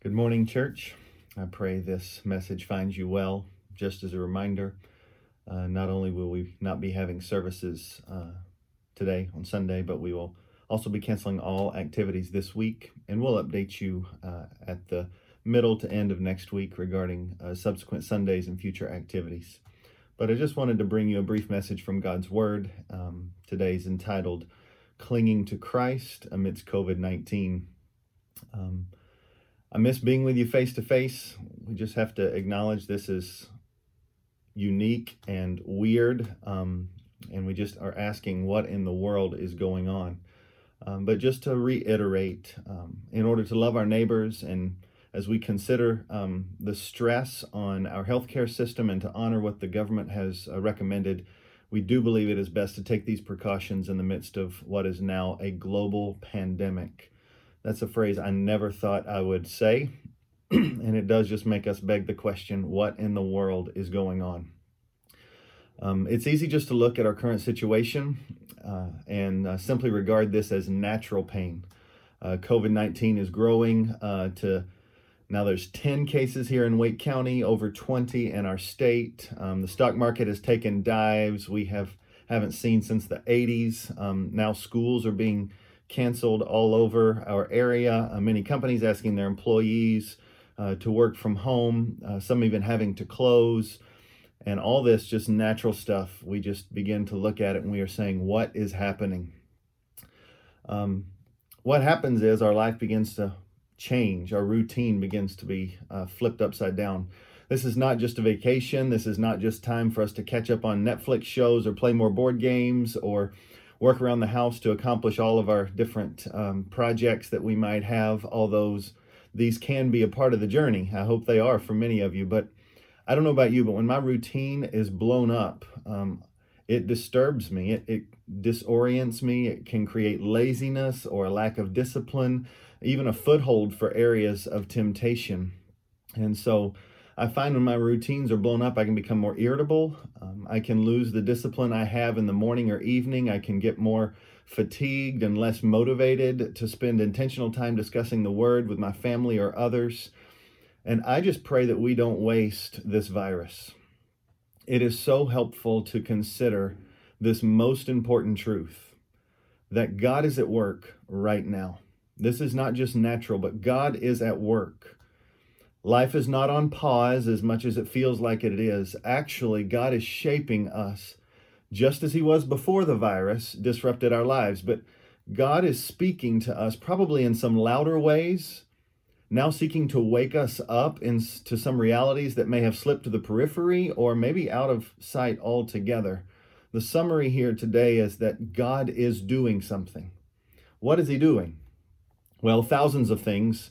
Good morning, church. I pray this message finds you well. Just as a reminder, uh, not only will we not be having services uh, today on Sunday, but we will also be canceling all activities this week, and we'll update you uh, at the middle to end of next week regarding uh, subsequent Sundays and future activities. But I just wanted to bring you a brief message from God's Word. Um, today's entitled Clinging to Christ Amidst COVID 19. Um, I miss being with you face to face. We just have to acknowledge this is unique and weird. Um, and we just are asking what in the world is going on. Um, but just to reiterate, um, in order to love our neighbors and as we consider um, the stress on our healthcare system and to honor what the government has uh, recommended, we do believe it is best to take these precautions in the midst of what is now a global pandemic. That's a phrase I never thought I would say. and it does just make us beg the question what in the world is going on? Um, it's easy just to look at our current situation uh, and uh, simply regard this as natural pain. Uh, COVID 19 is growing uh, to now there's 10 cases here in Wake County, over 20 in our state. Um, the stock market has taken dives we have haven't seen since the 80s. Um, now schools are being canceled all over our area. Uh, many companies asking their employees uh, to work from home, uh, some even having to close. And all this just natural stuff. We just begin to look at it and we are saying, what is happening? Um, what happens is our life begins to change, our routine begins to be uh, flipped upside down. This is not just a vacation. This is not just time for us to catch up on Netflix shows or play more board games or work around the house to accomplish all of our different um, projects that we might have. All those, these can be a part of the journey. I hope they are for many of you. But I don't know about you, but when my routine is blown up, um, it disturbs me. It, it disorients me. It can create laziness or a lack of discipline, even a foothold for areas of temptation. And so, I find when my routines are blown up, I can become more irritable. Um, I can lose the discipline I have in the morning or evening. I can get more fatigued and less motivated to spend intentional time discussing the word with my family or others. And I just pray that we don't waste this virus. It is so helpful to consider this most important truth that God is at work right now. This is not just natural, but God is at work. Life is not on pause as much as it feels like it is. Actually, God is shaping us just as He was before the virus disrupted our lives. But God is speaking to us probably in some louder ways, now seeking to wake us up into some realities that may have slipped to the periphery or maybe out of sight altogether. The summary here today is that God is doing something. What is He doing? Well, thousands of things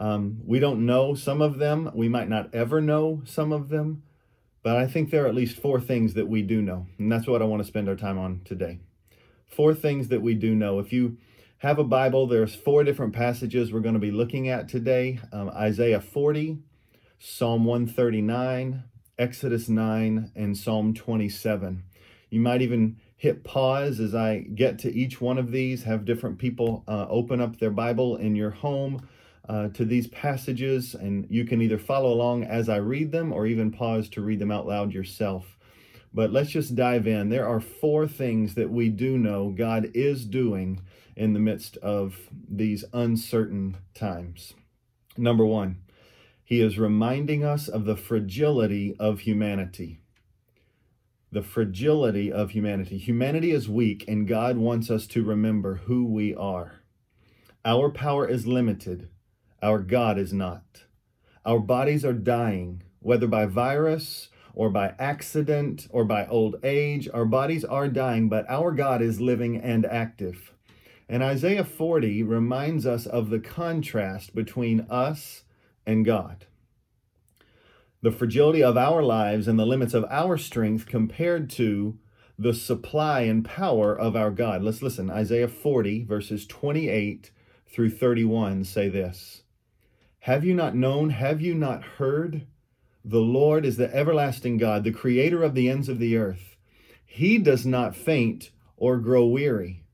um, we don't know some of them. We might not ever know some of them. But I think there are at least four things that we do know. And that's what I want to spend our time on today. Four things that we do know. If you have a Bible, there's four different passages we're going to be looking at today um, Isaiah 40, Psalm 139, Exodus 9, and Psalm 27. You might even hit pause as I get to each one of these, have different people uh, open up their Bible in your home uh, to these passages, and you can either follow along as I read them or even pause to read them out loud yourself. But let's just dive in. There are four things that we do know God is doing in the midst of these uncertain times. Number one, He is reminding us of the fragility of humanity. The fragility of humanity. Humanity is weak, and God wants us to remember who we are. Our power is limited, our God is not. Our bodies are dying, whether by virus or by accident or by old age. Our bodies are dying, but our God is living and active. And Isaiah 40 reminds us of the contrast between us and God. The fragility of our lives and the limits of our strength compared to the supply and power of our God. Let's listen. Isaiah 40, verses 28 through 31 say this have you not known? Have you not heard? The Lord is the everlasting God, the creator of the ends of the earth. He does not faint or grow weary.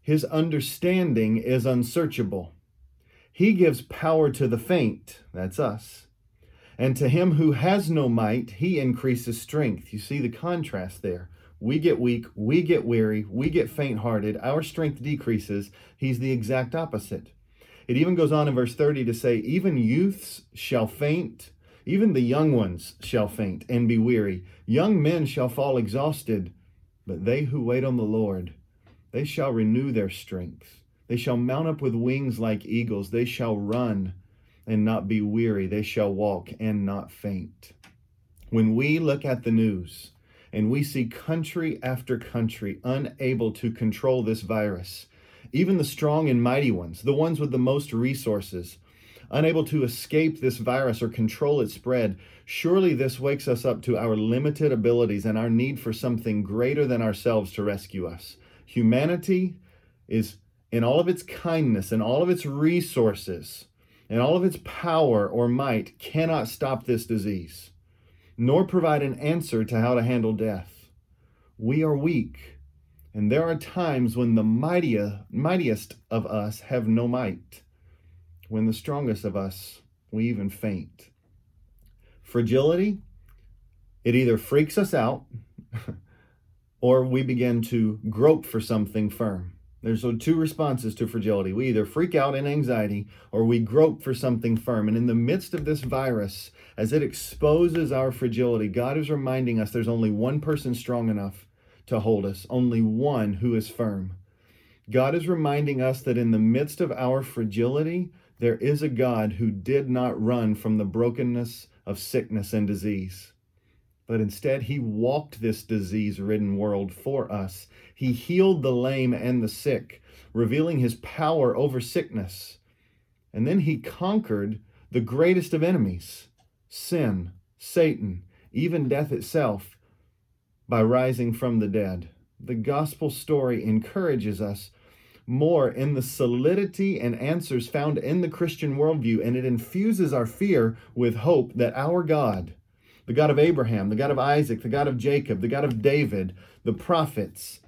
His understanding is unsearchable. He gives power to the faint, that's us. And to him who has no might, he increases strength. You see the contrast there. We get weak, we get weary, we get faint hearted, our strength decreases. He's the exact opposite. It even goes on in verse 30 to say, Even youths shall faint, even the young ones shall faint and be weary. Young men shall fall exhausted, but they who wait on the Lord, they shall renew their strength. They shall mount up with wings like eagles. They shall run and not be weary. They shall walk and not faint. When we look at the news and we see country after country unable to control this virus, even the strong and mighty ones, the ones with the most resources, unable to escape this virus or control its spread, surely this wakes us up to our limited abilities and our need for something greater than ourselves to rescue us. Humanity is, in all of its kindness and all of its resources and all of its power or might, cannot stop this disease, nor provide an answer to how to handle death. We are weak and there are times when the mightiest, of us have no might, when the strongest of us, we even faint. Fragility, it either freaks us out or we begin to grope for something firm. There's two responses to fragility. We either freak out in anxiety or we grope for something firm. And in the midst of this virus, as it exposes our fragility, God is reminding us there's only one person strong enough to hold us, only one who is firm. God is reminding us that in the midst of our fragility, there is a God who did not run from the brokenness of sickness and disease. But instead, he walked this disease ridden world for us. He healed the lame and the sick, revealing his power over sickness. And then he conquered the greatest of enemies sin, Satan, even death itself by rising from the dead. The gospel story encourages us more in the solidity and answers found in the Christian worldview, and it infuses our fear with hope that our God, the God of Abraham, the God of Isaac, the God of Jacob, the God of David, the prophets,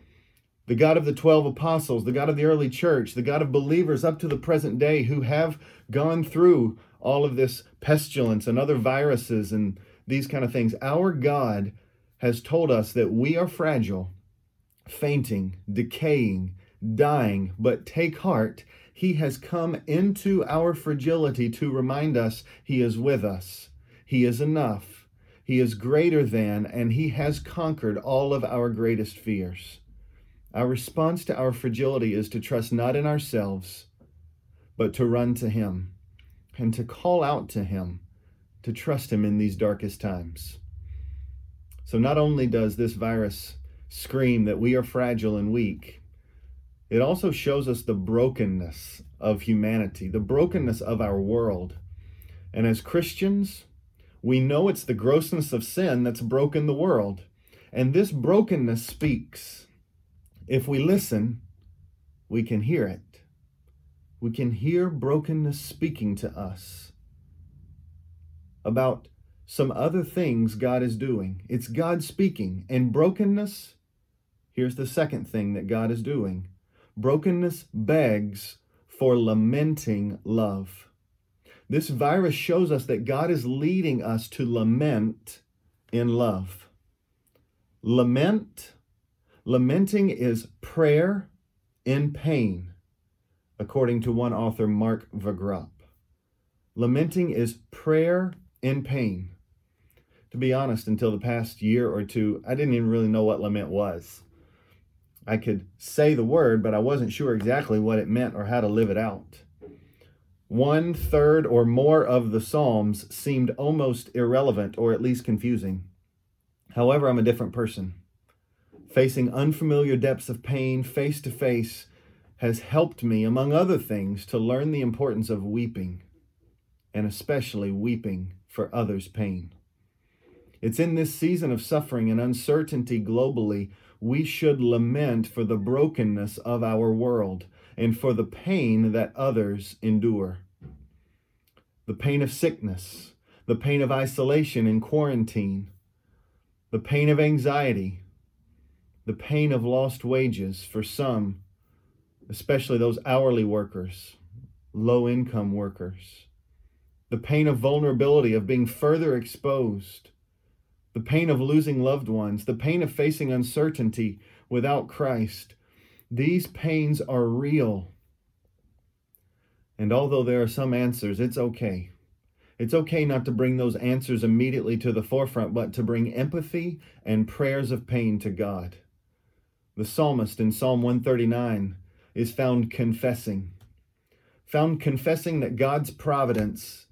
the God of the 12 apostles, the God of the early church, the God of believers up to the present day who have gone through all of this pestilence and other viruses and these kind of things. Our God has told us that we are fragile, fainting, decaying, dying, but take heart. He has come into our fragility to remind us He is with us. He is enough. He is greater than, and He has conquered all of our greatest fears. Our response to our fragility is to trust not in ourselves, but to run to Him and to call out to Him, to trust Him in these darkest times. So not only does this virus scream that we are fragile and weak, it also shows us the brokenness of humanity, the brokenness of our world. And as Christians, we know it's the grossness of sin that's broken the world. And this brokenness speaks. If we listen, we can hear it. We can hear brokenness speaking to us about some other things God is doing. It's God speaking. And brokenness, here's the second thing that God is doing brokenness begs for lamenting love. This virus shows us that God is leading us to lament in love. Lament, lamenting is prayer in pain, according to one author, Mark Vroegop. Lamenting is prayer in pain to be honest, until the past year or two, I didn't even really know what lament was. I could say the word, but I wasn't sure exactly what it meant or how to live it out. One third or more of the Psalms seemed almost irrelevant or at least confusing. However, I'm a different person. Facing unfamiliar depths of pain face to face has helped me, among other things, to learn the importance of weeping, and especially weeping for others' pain. It's in this season of suffering and uncertainty globally, we should lament for the brokenness of our world and for the pain that others endure. The pain of sickness, the pain of isolation and quarantine, the pain of anxiety, the pain of lost wages for some, especially those hourly workers, low income workers, the pain of vulnerability, of being further exposed, the pain of losing loved ones, the pain of facing uncertainty without Christ. These pains are real. And although there are some answers, it's okay. It's okay not to bring those answers immediately to the forefront, but to bring empathy and prayers of pain to God. The psalmist in Psalm 139 is found confessing, found confessing that God's providence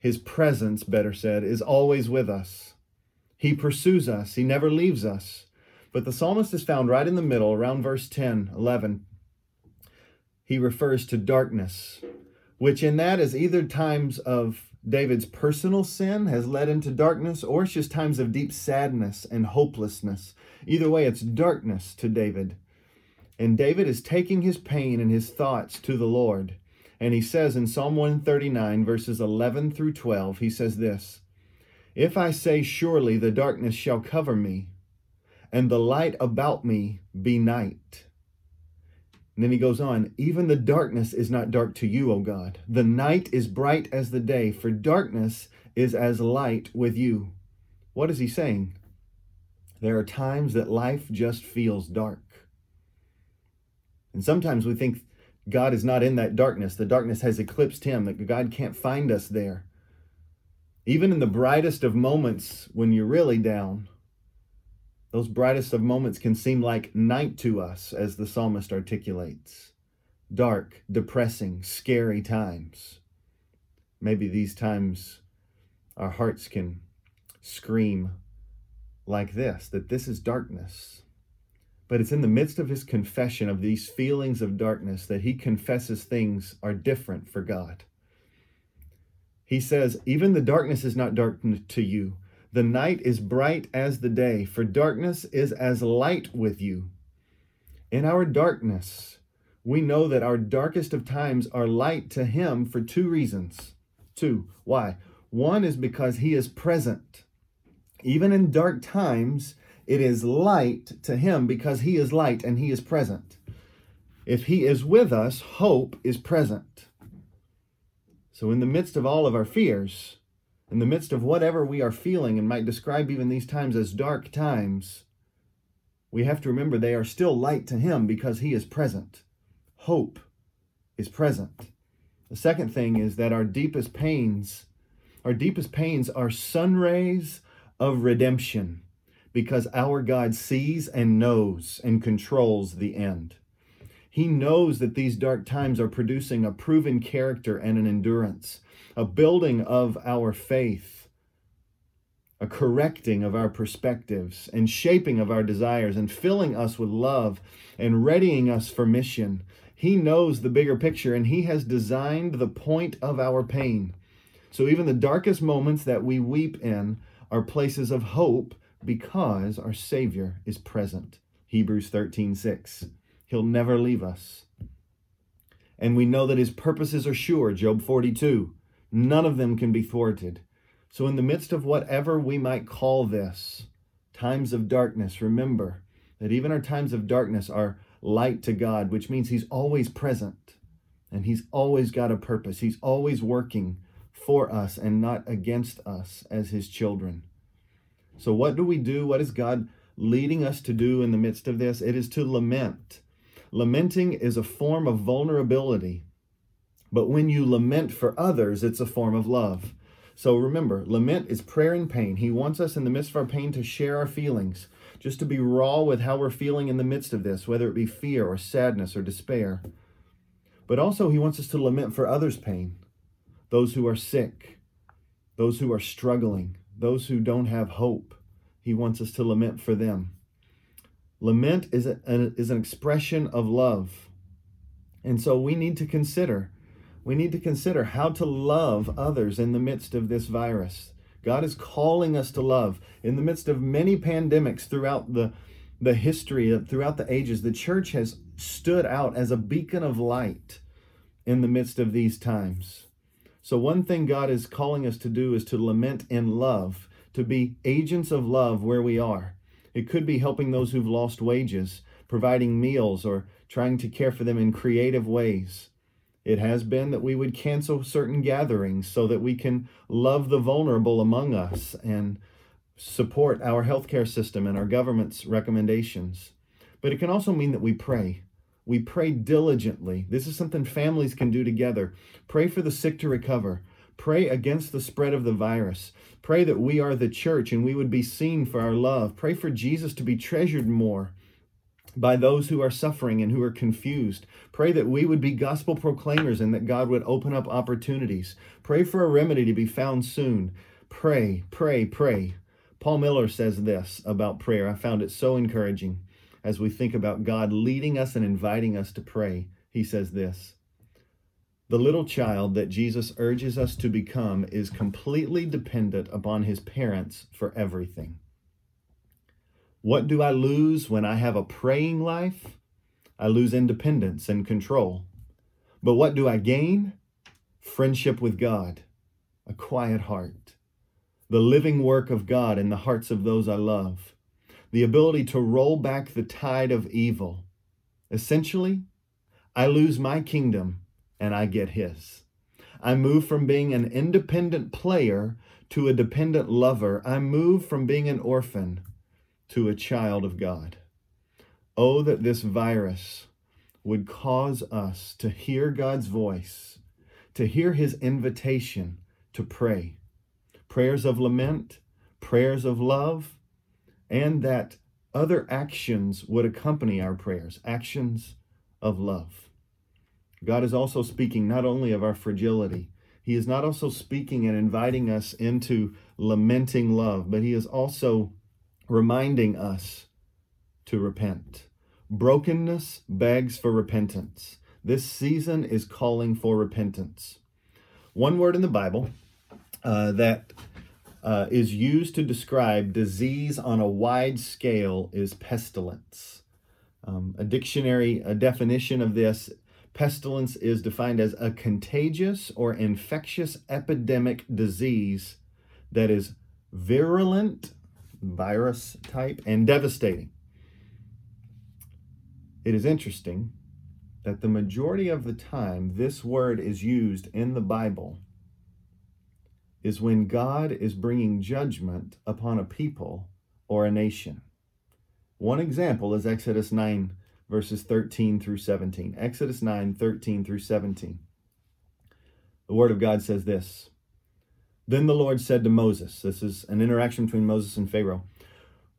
his presence, better said, is always with us. He pursues us, He never leaves us. But the psalmist is found right in the middle, around verse 10, 11. He refers to darkness, which in that is either times of David's personal sin has led into darkness, or it's just times of deep sadness and hopelessness. Either way, it's darkness to David. And David is taking his pain and his thoughts to the Lord. And he says in Psalm 139, verses 11 through 12, he says this If I say, Surely the darkness shall cover me, and the light about me be night. And then he goes on, Even the darkness is not dark to you, O God. The night is bright as the day, for darkness is as light with you. What is he saying? There are times that life just feels dark. And sometimes we think God is not in that darkness. The darkness has eclipsed him, that God can't find us there. Even in the brightest of moments when you're really down, those brightest of moments can seem like night to us, as the psalmist articulates. Dark, depressing, scary times. Maybe these times our hearts can scream like this that this is darkness. But it's in the midst of his confession of these feelings of darkness that he confesses things are different for God. He says, Even the darkness is not dark to you. The night is bright as the day, for darkness is as light with you. In our darkness, we know that our darkest of times are light to him for two reasons. Two. Why? One is because he is present. Even in dark times, it is light to him because he is light and he is present. If he is with us, hope is present. So, in the midst of all of our fears, in the midst of whatever we are feeling and might describe even these times as dark times, we have to remember they are still light to him because he is present. Hope is present. The second thing is that our deepest pains, our deepest pains are sun rays of redemption because our God sees and knows and controls the end. He knows that these dark times are producing a proven character and an endurance, a building of our faith, a correcting of our perspectives, and shaping of our desires, and filling us with love and readying us for mission. He knows the bigger picture, and He has designed the point of our pain. So even the darkest moments that we weep in are places of hope because our Savior is present. Hebrews 13 6. He'll never leave us. And we know that his purposes are sure. Job 42. None of them can be thwarted. So, in the midst of whatever we might call this, times of darkness, remember that even our times of darkness are light to God, which means he's always present and he's always got a purpose. He's always working for us and not against us as his children. So, what do we do? What is God leading us to do in the midst of this? It is to lament. Lamenting is a form of vulnerability, but when you lament for others, it's a form of love. So remember, lament is prayer and pain. He wants us in the midst of our pain to share our feelings, just to be raw with how we're feeling in the midst of this, whether it be fear or sadness or despair. But also, He wants us to lament for others' pain, those who are sick, those who are struggling, those who don't have hope. He wants us to lament for them. Lament is, a, is an expression of love. And so we need to consider, we need to consider how to love others in the midst of this virus. God is calling us to love. In the midst of many pandemics throughout the, the history, uh, throughout the ages, the church has stood out as a beacon of light in the midst of these times. So, one thing God is calling us to do is to lament in love, to be agents of love where we are. It could be helping those who've lost wages, providing meals, or trying to care for them in creative ways. It has been that we would cancel certain gatherings so that we can love the vulnerable among us and support our healthcare system and our government's recommendations. But it can also mean that we pray. We pray diligently. This is something families can do together. Pray for the sick to recover. Pray against the spread of the virus. Pray that we are the church and we would be seen for our love. Pray for Jesus to be treasured more by those who are suffering and who are confused. Pray that we would be gospel proclaimers and that God would open up opportunities. Pray for a remedy to be found soon. Pray, pray, pray. Paul Miller says this about prayer. I found it so encouraging as we think about God leading us and inviting us to pray. He says this The little child that Jesus urges us to become is completely dependent upon his parents for everything. What do I lose when I have a praying life? I lose independence and control. But what do I gain? Friendship with God, a quiet heart, the living work of God in the hearts of those I love, the ability to roll back the tide of evil. Essentially, I lose my kingdom and I get His. I move from being an independent player to a dependent lover. I move from being an orphan to a child of God. Oh, that this virus would cause us to hear God's voice, to hear his invitation to pray. Prayers of lament, prayers of love, and that other actions would accompany our prayers, actions of love. God is also speaking not only of our fragility, He is not also speaking and inviting us into lamenting love, but He is also reminding us to repent. Brokenness begs for repentance. This season is calling for repentance. One word in the Bible uh, that uh, is used to describe disease on a wide scale is pestilence. Um, a dictionary, a definition of this pestilence is defined as a contagious or infectious epidemic disease that is virulent virus type and devastating. It is interesting that the majority of the time this word is used in the Bible is when God is bringing judgment upon a people or a nation. One example is Exodus 9, verses 13 through 17. Exodus 9, 13 through 17. The Word of God says this then the Lord said to Moses, this is an interaction between Moses and Pharaoh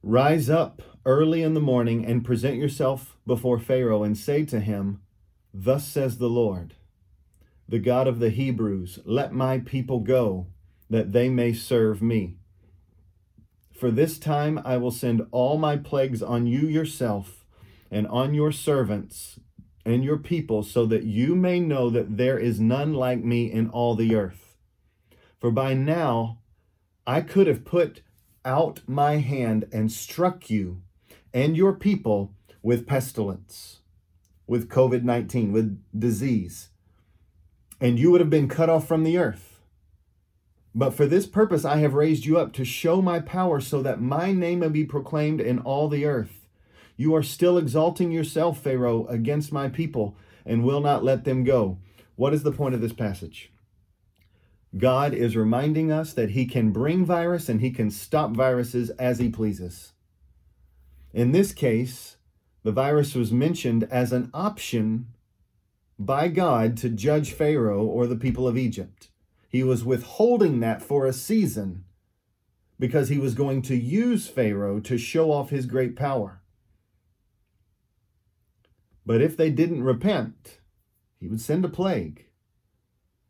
Rise up early in the morning and present yourself before Pharaoh and say to him, Thus says the Lord, the God of the Hebrews, let my people go, that they may serve me. For this time I will send all my plagues on you yourself and on your servants and your people, so that you may know that there is none like me in all the earth. For by now I could have put out my hand and struck you and your people with pestilence, with COVID 19, with disease, and you would have been cut off from the earth. But for this purpose I have raised you up to show my power so that my name may be proclaimed in all the earth. You are still exalting yourself, Pharaoh, against my people and will not let them go. What is the point of this passage? God is reminding us that He can bring virus and He can stop viruses as He pleases. In this case, the virus was mentioned as an option by God to judge Pharaoh or the people of Egypt. He was withholding that for a season because he was going to use Pharaoh to show off his great power. But if they didn't repent, he would send a plague.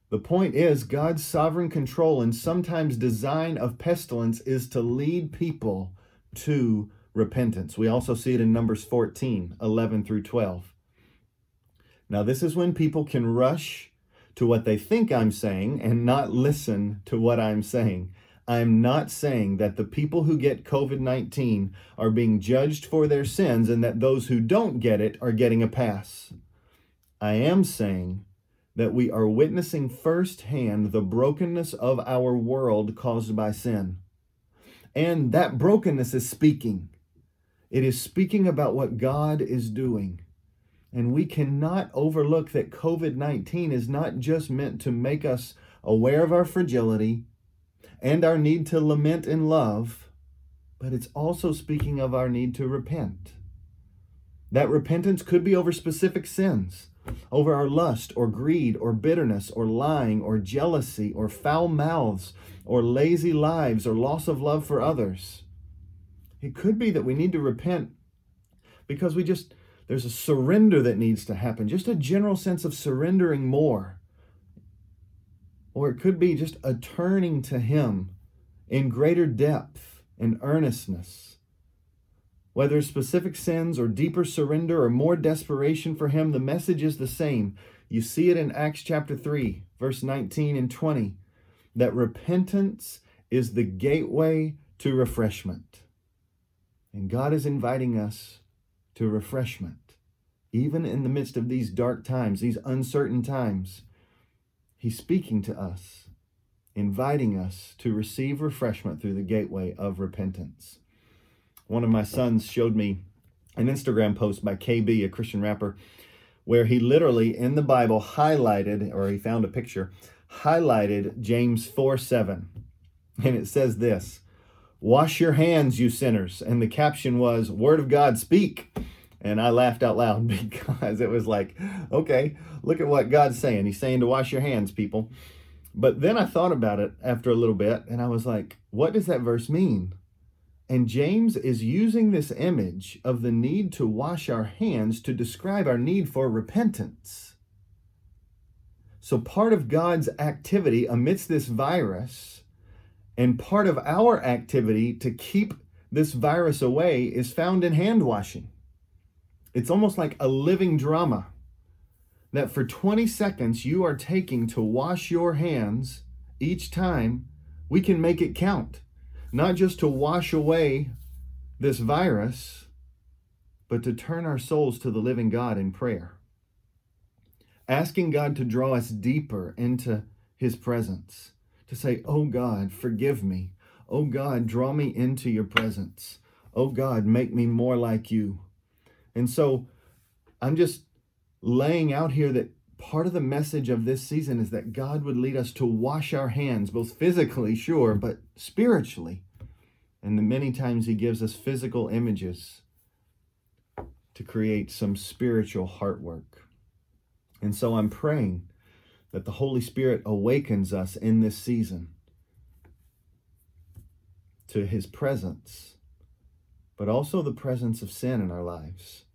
The point is, God's sovereign control and sometimes design of pestilence is to lead people to repentance. We also see it in Numbers 14 11 through 12. Now, this is when people can rush to what they think I'm saying and not listen to what I'm saying. I'm not saying that the people who get COVID 19 are being judged for their sins and that those who don't get it are getting a pass. I am saying that we are witnessing firsthand the brokenness of our world caused by sin. And that brokenness is speaking. It is speaking about what God is doing. And we cannot overlook that COVID 19 is not just meant to make us aware of our fragility and our need to lament and love, but it's also speaking of our need to repent. That repentance could be over specific sins, over our lust or greed or bitterness or lying or jealousy or foul mouths or lazy lives or loss of love for others. It could be that we need to repent because we just, there's a surrender that needs to happen, just a general sense of surrendering more. Or it could be just a turning to Him in greater depth and earnestness. Whether specific sins or deeper surrender or more desperation for Him, the message is the same. You see it in Acts chapter 3, verse 19 and 20, that repentance is the gateway to refreshment. And God is inviting us to refreshment, even in the midst of these dark times, these uncertain times. He's speaking to us, inviting us to receive refreshment through the gateway of repentance. One of my sons showed me an Instagram post by KB, a Christian rapper, where he literally in the Bible highlighted, or he found a picture, highlighted James 4 7. And it says this Wash your hands, you sinners. And the caption was, Word of God, speak. And I laughed out loud because it was like, okay, look at what God's saying. He's saying to wash your hands, people. But then I thought about it after a little bit and I was like, what does that verse mean? And James is using this image of the need to wash our hands to describe our need for repentance. So, part of God's activity amidst this virus and part of our activity to keep this virus away is found in hand washing. It's almost like a living drama that for 20 seconds you are taking to wash your hands each time we can make it count. Not just to wash away this virus, but to turn our souls to the living God in prayer. Asking God to draw us deeper into his presence to say, Oh God, forgive me. Oh God, draw me into your presence. Oh God, make me more like you. And so I'm just laying out here that part of the message of this season is that God would lead us to wash our hands, both physically, sure, but spiritually. And the many times He gives us physical images to create some spiritual heart work. And so I'm praying that the Holy Spirit awakens us in this season to his presence, but also the presence of sin in our lives.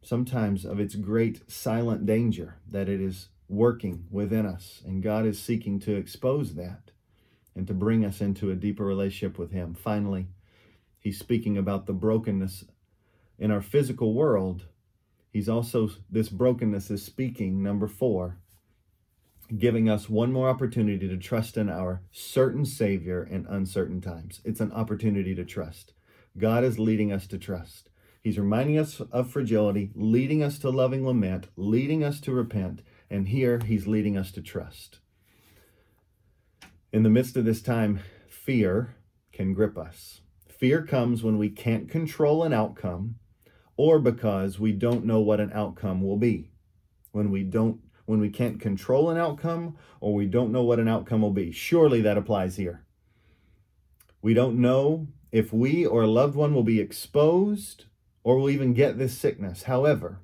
Sometimes of its great silent danger that it is working within us, and God is seeking to expose that and to bring us into a deeper relationship with Him. Finally, He's speaking about the brokenness in our physical world. He's also, this brokenness is speaking, number four, giving us one more opportunity to trust in our certain Savior in uncertain times. It's an opportunity to trust. God is leading us to trust. He's reminding us of fragility, leading us to loving lament, leading us to repent, and here He's leading us to trust. In the midst of this time, fear can grip us. Fear comes when we can't control an outcome or because we don't know what an outcome will be. When we don't when we can't control an outcome or we don't know what an outcome will be. Surely that applies here. We don't know if we or a loved one will be exposed or will even get this sickness. However,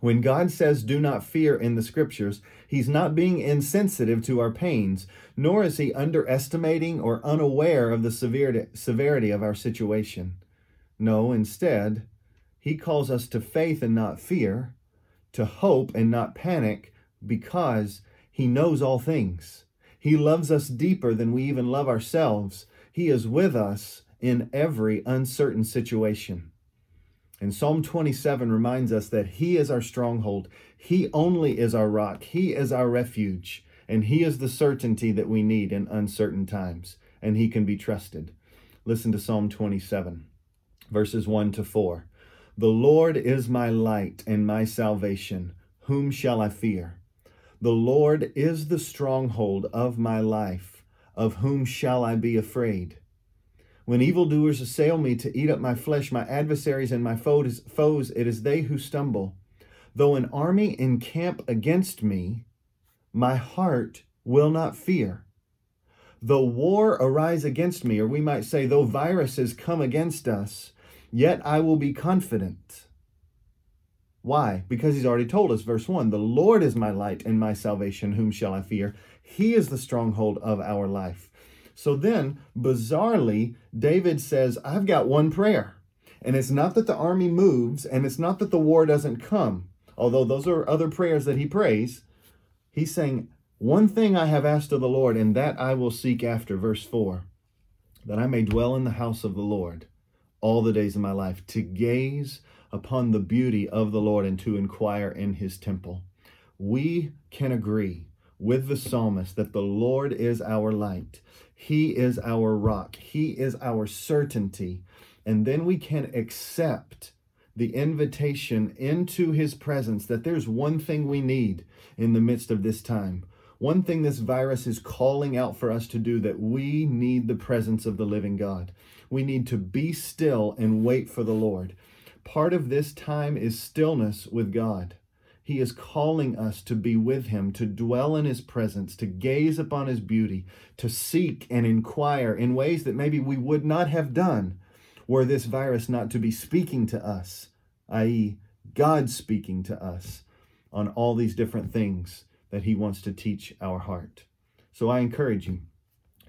when God says do not fear in the scriptures, he's not being insensitive to our pains, nor is he underestimating or unaware of the severity, of our situation. No, instead, he calls us to faith and not fear, to hope and not panic, because he knows all things. He loves us deeper than we even love ourselves. He is with us in every uncertain situation. And Psalm 27 reminds us that He is our stronghold. He only is our rock. He is our refuge. And He is the certainty that we need in uncertain times. And He can be trusted. Listen to Psalm 27, verses 1 to 4. The Lord is my light and my salvation. Whom shall I fear? The Lord is the stronghold of my life. Of whom shall I be afraid? When evildoers assail me to eat up my flesh, my adversaries and my foes, it is they who stumble. Though an army encamp against me, my heart will not fear. Though war arise against me, or we might say, though viruses come against us, yet I will be confident. Why? Because he's already told us, verse 1 The Lord is my light and my salvation. Whom shall I fear? He is the stronghold of our life. So then, bizarrely, David says, I've got one prayer. And it's not that the army moves, and it's not that the war doesn't come, although those are other prayers that he prays. He's saying, One thing I have asked of the Lord, and that I will seek after. Verse 4 that I may dwell in the house of the Lord all the days of my life, to gaze upon the beauty of the Lord and to inquire in his temple. We can agree with the psalmist that the Lord is our light, he is our rock, he is our certainty. And then we can accept the invitation into his presence that there's one thing we need in the midst of this time. One thing this virus is calling out for us to do that we need the presence of the living God. We need to be still and wait for the Lord. Part of this time is stillness with God. He is calling us to be with Him, to dwell in His presence, to gaze upon His beauty, to seek and inquire in ways that maybe we would not have done were this virus not to be speaking to us, i.e., God speaking to us on all these different things that He wants to teach our heart. So I encourage you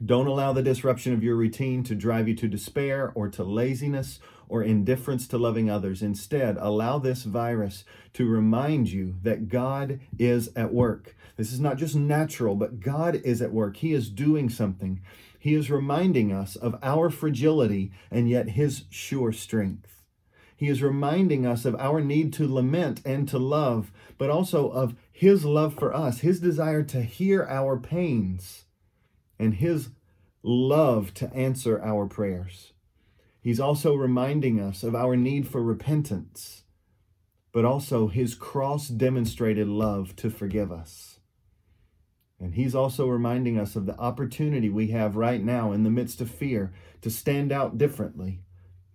don't allow the disruption of your routine to drive you to despair or to laziness or indifference to loving others. Instead, allow this virus to remind you that God is at work. This is not just natural, but God is at work. He is doing something. He is reminding us of our fragility and yet His sure strength. He is reminding us of our need to lament and to love, but also of His love for us, His desire to hear our pains and his love to answer our prayers. He's also reminding us of our need for repentance, but also his cross demonstrated love to forgive us. And he's also reminding us of the opportunity we have right now in the midst of fear to stand out differently,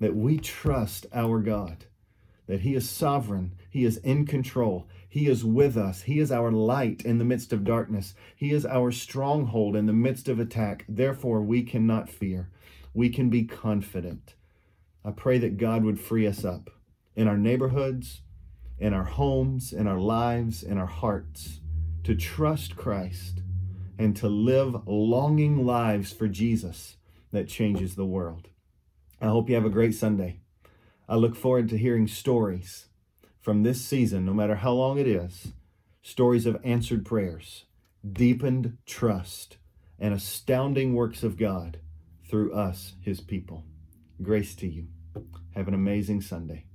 that we trust our God, that he is sovereign, he is in control, he is with us. He is our light in the midst of darkness. He is our stronghold in the midst of attack. Therefore, we cannot fear. We can be confident. I pray that God would free us up in our neighborhoods, in our homes, in our lives, in our hearts to trust Christ and to live longing lives for Jesus that changes the world. I hope you have a great Sunday. I look forward to hearing stories from this season, no matter how long it is, stories of answered prayers, deepened trust, and astounding works of God through us, his people. Grace to you. Have an amazing Sunday.